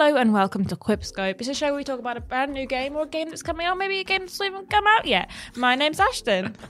Hello and welcome to Quipscope. It's a show where we talk about a brand new game or a game that's coming out, maybe a game that's not even come out yet. My name's Ashton.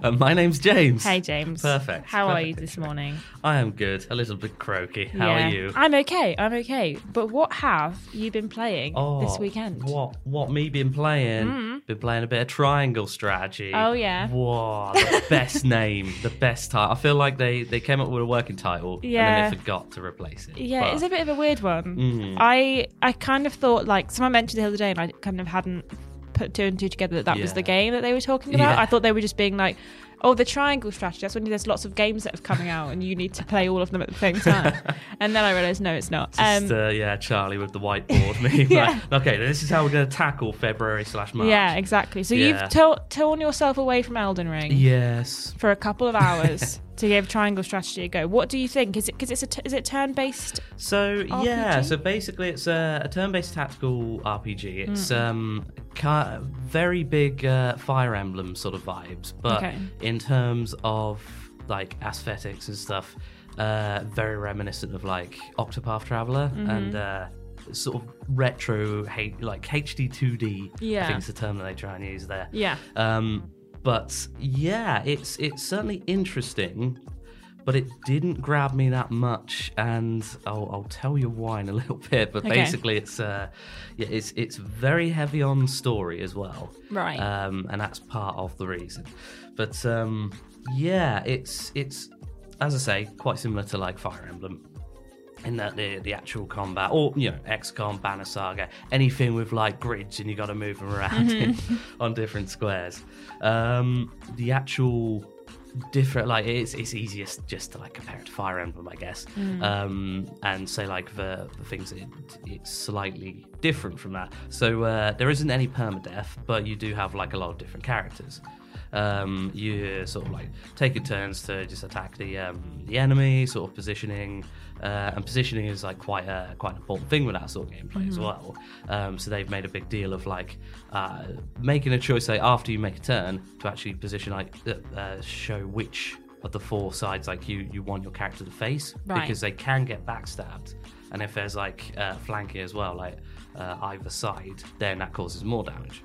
Uh, my name's James. Hey James. Perfect. How are you this morning? I am good. A little bit croaky. How Yeah. are you? I'm okay. I'm okay. But what have you been playing Oh, this weekend? What? What? Me been playing? Been playing a bit of Triangle Strategy. Oh, yeah. Whoa, the best name, the best title. I feel like they they came up with a working title Yeah. and then they forgot to replace it. Yeah, But- it's a bit of a weird one. Mhm. I I kind of thought like someone mentioned the other day, and I kind of hadn't put two and two together that that was the game that they were talking about. Yeah. I thought they were just being like, oh, the triangle strategy. That's when there's lots of games that have coming out, and you need to play all of them at the same time. and then I realised, no, it's not. Just, Um, uh, yeah, Charlie with the whiteboard meme. Yeah. Like, okay, this is how we're going to tackle February slash March. yeah, exactly. So Yeah. you've to- torn yourself away from Elden Ring Yes. for a couple of hours to give triangle strategy a go. What do you think? Is it because it's a t- is it turn based? So yeah, so basically it's a, a turn-based tactical RPG. It's Mm. um ca- very big uh, Fire Emblem sort of vibes, but Okay. in terms of like aesthetics and stuff, uh, very reminiscent of like Octopath Traveler Mm-hmm. and. Uh, Sort of retro, like HD 2D. I Yeah. think is the term that they try and use there. Yeah. Um, but yeah, it's it's certainly interesting, but it didn't grab me that much, and I'll, I'll tell you why in a little bit. But Okay. basically, it's uh, yeah, it's it's very heavy on story as well, Right. Um, and that's part of the reason. But um, yeah, it's it's as I say, quite similar to like Fire Emblem in that the the actual combat, or you know, XCOM, Banner Saga, anything with like grids and you got to move them around in, on different squares. Um, the actual different, like it's it's easiest just to like compare it to Fire Emblem, I guess, um, and say like the, the things it, it's slightly different from that. So uh, there isn't any permadeath, but you do have like a lot of different characters um, you sort of like taking turns to just attack the um, the enemy, sort of positioning, uh, and positioning is like quite a quite an important thing with that sort of gameplay as well. Um, so they've made a big deal of like uh, making a choice, like after you make a turn, to actually position like uh, uh, show which of the four sides like you you want your character to face Right. because they can get backstabbed, and if there's like uh, flanking as well, like uh, either side, then that causes more damage.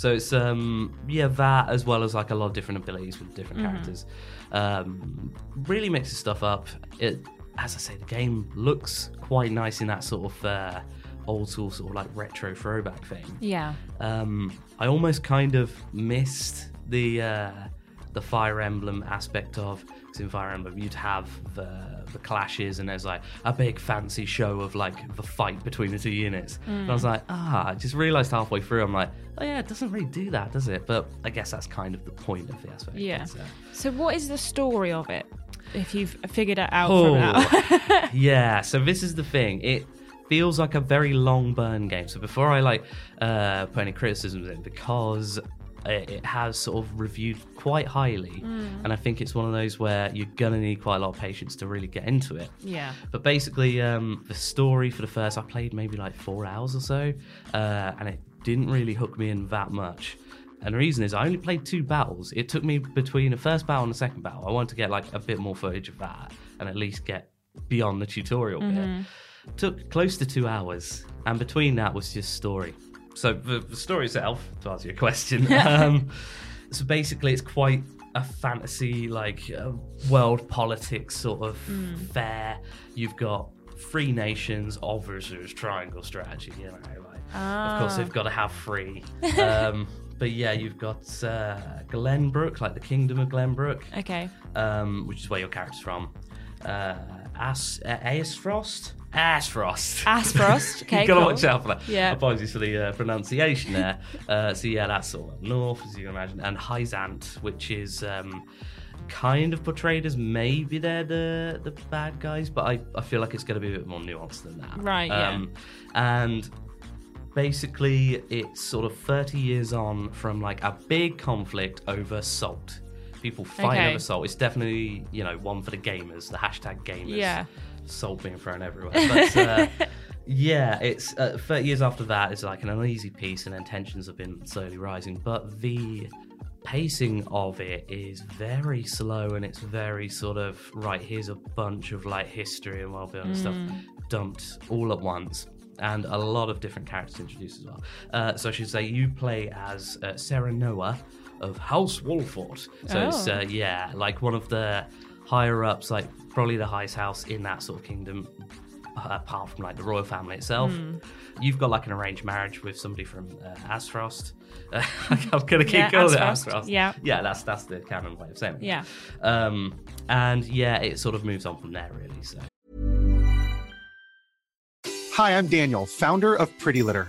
So it's um yeah that as well as like a lot of different abilities with different characters. Um, really mixes stuff up. It as I say, the game looks quite nice in that sort of uh, old school sort of like retro throwback thing. Yeah. Um, I almost kind of missed the uh, the Fire Emblem aspect of because in Fire Emblem you'd have the the clashes and there's like a big fancy show of like the fight between the two units. And I was like, ah, I just realised halfway through I'm like, oh yeah, it doesn't really do that, does it? But I guess that's kind of the point of the aspect. Yeah. Uh, So what is the story of it? If you've figured it out Oh. from now. yeah, so this is the thing. It feels like a very long burn game. So before I like uh, put any criticisms in, because it, has sort of reviewed quite highly, and I think it's one of those where you're gonna need quite a lot of patience to really get into it. Yeah. But basically, um, the story for the first, I played maybe like four hours or so, uh, and it didn't really hook me in that much. And the reason is I only played two battles. It took me between the first battle and the second battle. I wanted to get like a bit more footage of that and at least get beyond the tutorial bit. Took close to two hours, and between that was just story. So the, the story itself, to answer your question, um, so basically it's quite a fantasy like uh, world politics sort of fare. You've got three nations, obviously triangle strategy. You know, like of course they've got to have three. Um, but yeah, you've got uh, Glenbrook, like the Kingdom of Glenbrook Okay. um, which is where your character's from. Uh, As uh, Aesfrost? Aesfrost. Asfrost. Okay, You've got to cool. watch out for that. Yeah. Apologies for the uh, pronunciation there. uh, so yeah, that's all up north, as you can imagine. And Hyzant, which is um, kind of portrayed as maybe they're the the bad guys, but I, I feel like it's going to be a bit more nuanced than that. Right, yeah. Um, and basically it's sort of 30 years on from like a big conflict over salt people fighting Okay. over salt it's definitely you know one for the gamers the hashtag gamers Yeah. Salt being thrown everywhere but uh, yeah it's uh, 30 years after that it's like an uneasy peace, and then tensions have been slowly rising. But the pacing of it is very slow and it's very sort of right here's a bunch of like history and well-being and stuff dumped all at once and a lot of different characters introduced as well. Uh, so i should say you play as uh, Serenoa of house Wolffort so it's Oh. uh, yeah like one of the higher ups like probably the highest house in that sort of kingdom uh, apart from like the royal family itself. Hmm. You've got like an arranged marriage with somebody from uh, Asfrost. Uh, I'm gonna keep Yeah, calling it Asfrost. Asfrost. Yeah. yeah, that's that's the canon way of saying it. Yeah. Um, and yeah, it sort of moves on from there really. So Hi, I'm Daniel, founder of Pretty Litter.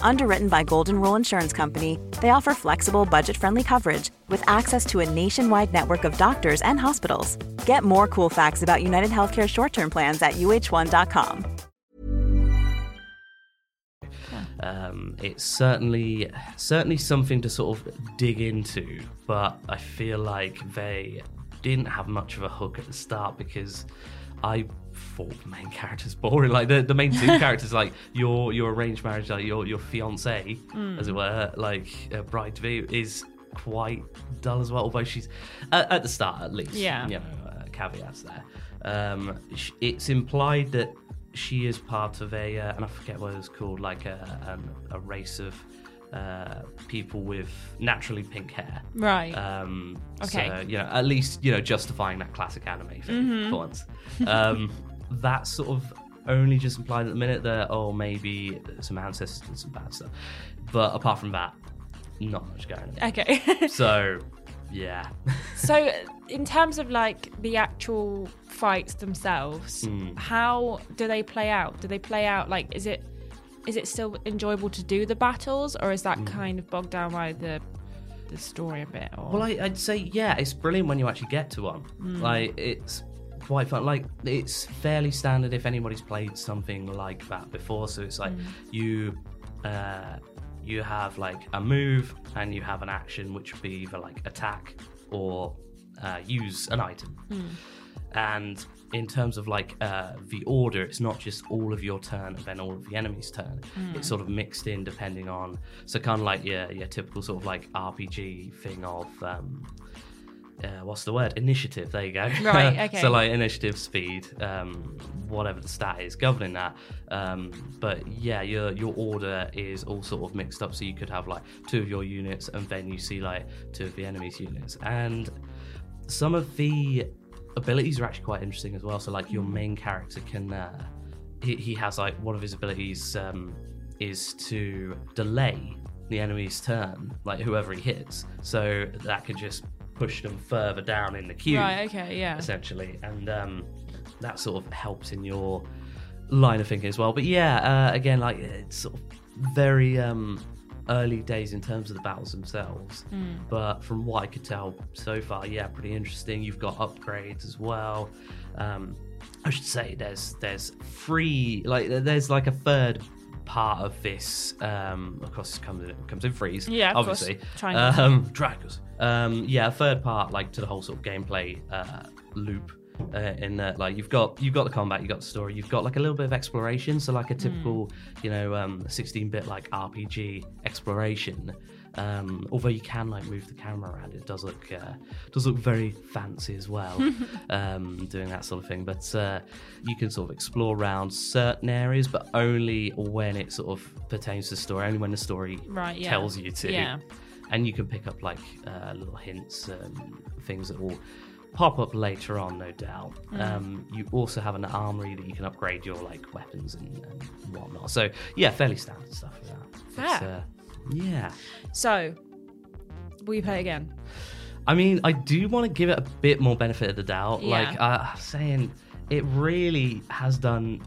Underwritten by Golden Rule Insurance Company, they offer flexible, budget friendly coverage with access to a nationwide network of doctors and hospitals. Get more cool facts about United Healthcare short term plans at uh1.com. um, it's certainly certainly something to sort of dig into, but I feel like they didn't have much of a hook at the start because I thought the main character's boring. Like the, the main two characters, like your your arranged marriage, like your your fiance, as it were, like uh, bride to be, is quite dull as well. Although she's at, at the start, at least, Yeah. you know, uh, caveats there. Um, it's implied that she is part of a, uh, and I forget what it's called, like a, um, a race of uh, people with naturally pink hair. Right. Um, Okay. So, you know, at least, you know, justifying that classic anime thing Mm-hmm. for once. Um, that's sort of only just implied at the minute that, oh, maybe some ancestors did some bad stuff. But apart from that, not much going on. okay. So, yeah. so, in terms of like the actual fights themselves, Hmm. how do they play out? Do they play out like is it is it still enjoyable to do the battles, or is that kind of bogged down by the the story a bit? Or Well, I, I'd say yeah, it's brilliant when you actually get to one. Hmm. Like it's quite fun. Like it's fairly standard if anybody's played something like that before. So it's like you uh, you have like a move and you have an action which would be either like attack or uh, use an item. And in terms of like uh, the order, it's not just all of your turn and then all of the enemy's turn. It's sort of mixed in depending on. So kind of like your your typical sort of like RPG thing of. Um, uh, what's the word? Initiative. There you go. Right, okay. so like initiative, speed, um, whatever the stat is governing that. Um, but yeah, your your order is all sort of mixed up. So you could have like two of your units, and then you see like two of the enemy's units, and some of the abilities are actually quite interesting as well. So like your main character can, uh, he, he has like one of his abilities um, is to delay the enemy's turn, like whoever he hits. So that could just push them further down in the queue Right. Okay. Yeah. essentially, and um, that sort of helps in your line of thinking as well. But yeah, uh, again, like it's sort of very um, early days in terms of the battles themselves. But from what I could tell so far, yeah, pretty interesting. You've got upgrades as well. Um, I should say there's there's free like there's like a third part of this um of course it comes in, comes in freeze Yeah, course. obviously Triangles. um triangles um yeah a third part like to the whole sort of gameplay uh loop uh, in that like you've got you've got the combat you've got the story you've got like a little bit of exploration so like a typical you know um 16-bit like rpg exploration um although you can like move the camera around it does look uh, does look very fancy as well um doing that sort of thing but uh you can sort of explore around certain areas but only when it sort of pertains to the story only when the story Right, yeah. tells you to Yeah. and you can pick up like uh, little hints and things that will pop up later on, no doubt. Mm. Um, you also have an armory that you can upgrade your like weapons and, and whatnot. So yeah, fairly standard stuff for that. But, Fair. uh, yeah, So, will you play again? I mean, I do want to give it a bit more benefit of the doubt. Yeah. Like uh, I'm saying, it really has done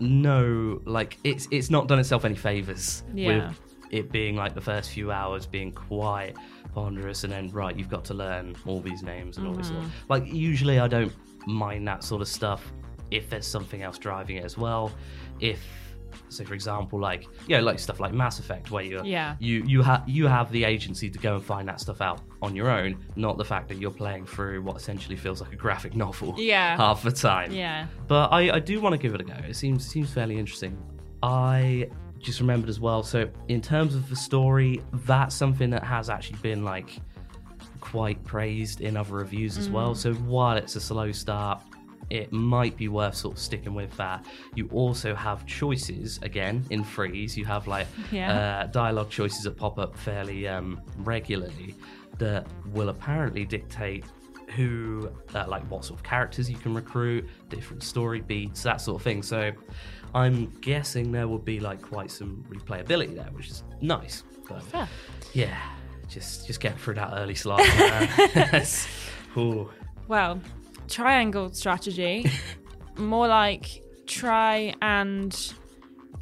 no like it's it's not done itself any favors Yeah. with it being like the first few hours being quite ponderous and then right you've got to learn all these names and all this sort of, Mm-hmm. like usually I don't mind that sort of stuff if there's something else driving it as well if so for example like you know like stuff like Mass Effect where you Yeah. you you have you have the agency to go and find that stuff out on your own not the fact that you're playing through what essentially feels like a graphic novel Yeah. half the time Yeah. but I, I do want to give it a go. It seems seems fairly interesting. I just remembered as well. So in terms of the story, that's something that has actually been like quite praised in other reviews as well. So while it's a slow start, it might be worth sort of sticking with that. You also have choices again in freeze. You have like Yeah. uh, dialogue choices that pop up fairly um, regularly that will apparently dictate who, uh, like, what sort of characters you can recruit, different story beats, that sort of thing. So, I'm guessing there will be like quite some replayability there, which is nice. But Fair. yeah, just just get through that early slot. Ooh. Well, triangle strategy. More like try and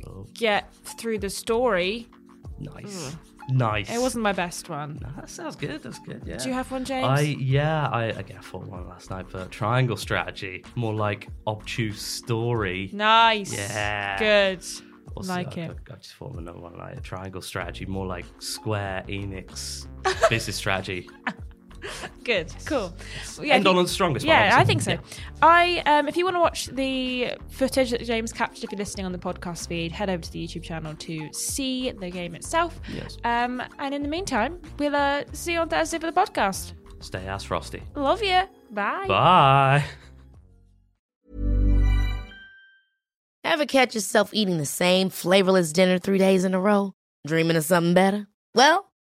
oh. get through the story. Nice, nice. It wasn't my best one. No, that sounds good. That's good. Yeah. Do you have one, James? I yeah, I I fought one last night, but triangle strategy, more like obtuse story. Nice. Yeah. Good. Also, like I, it. I, I just thought of another one like a triangle strategy, more like Square Enix business strategy. Good. Cool. Yeah, End if on you- the strongest. one, Yeah, I think so. Yeah. I um, if you want to watch the footage that James captured, if you're listening on the podcast feed, head over to the YouTube channel to see the game itself. Yes. Um, and in the meantime, we'll uh, see you on Thursday for the podcast. Stay ass frosty. Love you. Bye. Bye. Ever catch yourself eating the same flavorless dinner three days in a row? Dreaming of something better? Well,